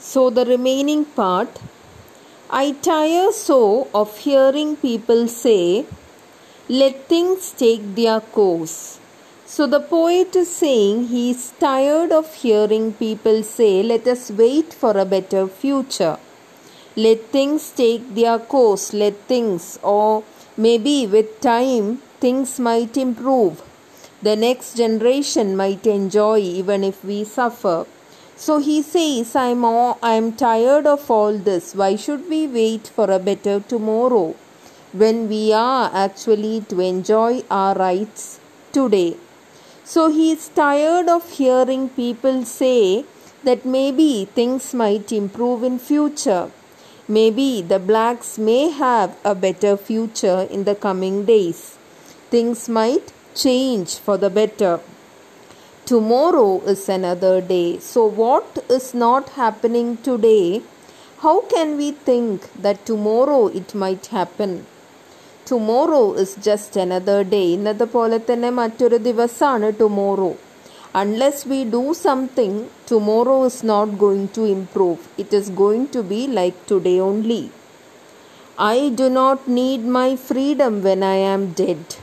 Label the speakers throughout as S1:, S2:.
S1: So, the remaining part I tire so of hearing people say, let things take their course. So, the poet is saying he is tired of hearing people say, let us wait for a better future. Let things take their course, let things, or maybe with time, things might improve. The next generation might enjoy even if we suffer. So he says, I'm, all, I'm tired of all this. Why should we wait for a better tomorrow when we are actually to enjoy our rights today? So he is tired of hearing people say that maybe things might improve in future. Maybe the blacks may have a better future in the coming days. Things might change for the better Tomorrow is another day. So, what is not happening today? How can we think that tomorrow it might happen? Tomorrow is just another day ഇന്നത്തെ പോലെ തന്നെ മറ്റൊരു ദിവസമാണ് tomorrow unless V do something tomorrow is not going to improve it is going to be like today only I do not need my freedom when I am dead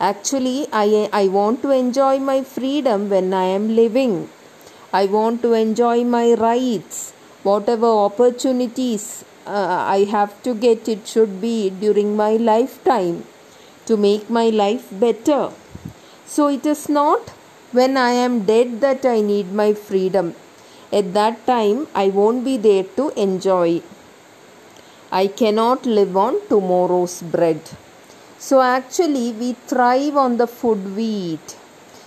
S1: Actually, I, I want to enjoy my freedom when I am living. I want to enjoy my rights. Whatever opportunities uh, I have to get, it should be during my lifetime to make my life better. So it is not when I am dead that I need my freedom. At that time, I won't be there to enjoy. I cannot live on tomorrow's bread. So actually we thrive on the food we eat.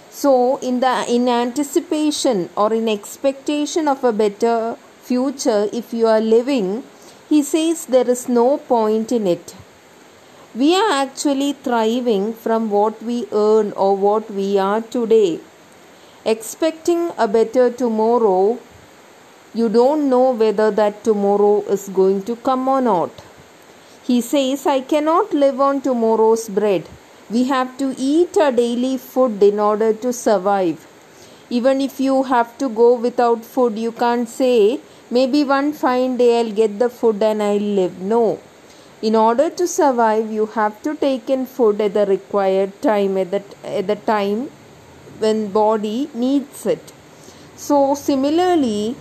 S1: So in the in anticipation or in expectation of a better future if you are living, he says there is no point in it. We are actually thriving from what we earn or what we are today. Expecting a better tomorrow, you don't know whether that tomorrow is going to come or not. He says, I cannot live on tomorrow's bread. We have to eat our daily food in order to survive. Even if you have to go without food, you can't say, maybe one fine day I'll get the food and I'll live. No. In order to survive, you have to take in food at the required time, at the, at the time when body needs it. So similarly,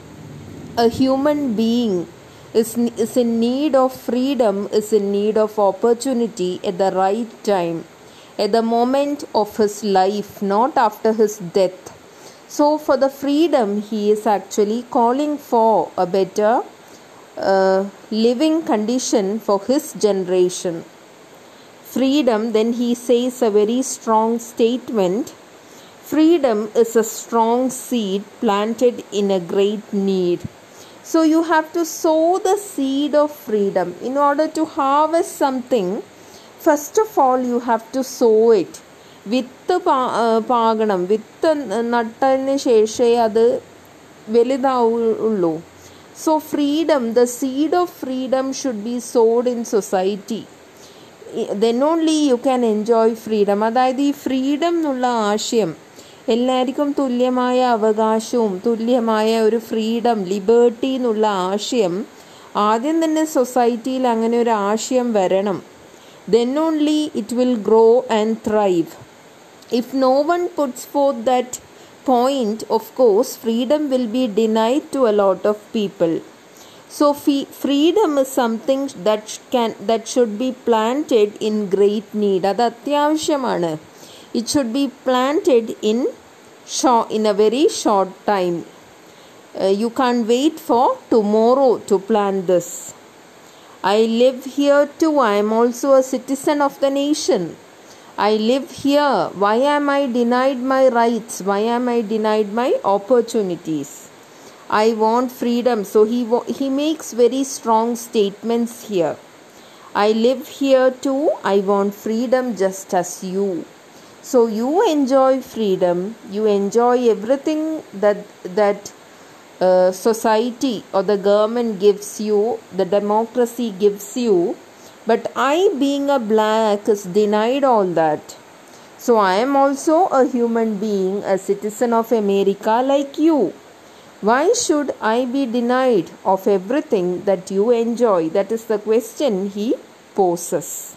S1: a human being is, is in need of freedom, is in need of opportunity at the right time, at the moment of his life, not after his death. So, for the freedom, he is actually calling for a better uh, living condition for his generation. Freedom, then he says a very strong statement freedom is a strong seed planted in a great need. So you have to sow the seed of freedom. In order to harvest something, first of all, you have to sow it. വിത്ത് പാകണം വിത്ത് നട്ടതിന് ശേഷമേ അത് വലുതാവുള്ളൂ so freedom the seed of freedom should be sown in society then only you can enjoy freedom അതായത് ഈ freedom എന്നുള്ള ആശയം എല്ലാവർക്കും തുല്യമായ അവകാശവും തുല്യമായ ഒരു ഫ്രീഡം ലിബേർട്ടി എന്നുള്ള ആശയം. ആദ്യം തന്നെ സൊസൈറ്റിയിൽ അങ്ങനെ ഒരു ആശയം വരണം. Then only it will grow and thrive if no one puts for that point of course freedom will be denied to a lot of people so fee freedom is something that can that should be planted in great need അത് അത്യാവശ്യമാണ്. It should be planted in short, in a very short time uh, you can't wait for tomorrow to plant this i live here too i am also a citizen of the nation I live here. Why am I denied my rights? Why am I denied my opportunities? I want freedom. So he he makes very strong statements here. I live here too. I want freedom just as you. So you enjoy freedom. You enjoy everything that that uh, society or the government gives you, the democracy gives you. But I, being a black, is denied all that. So I am also a human being, a citizen of America like you. Why should I be denied of everything that you enjoy? That is the question he poses.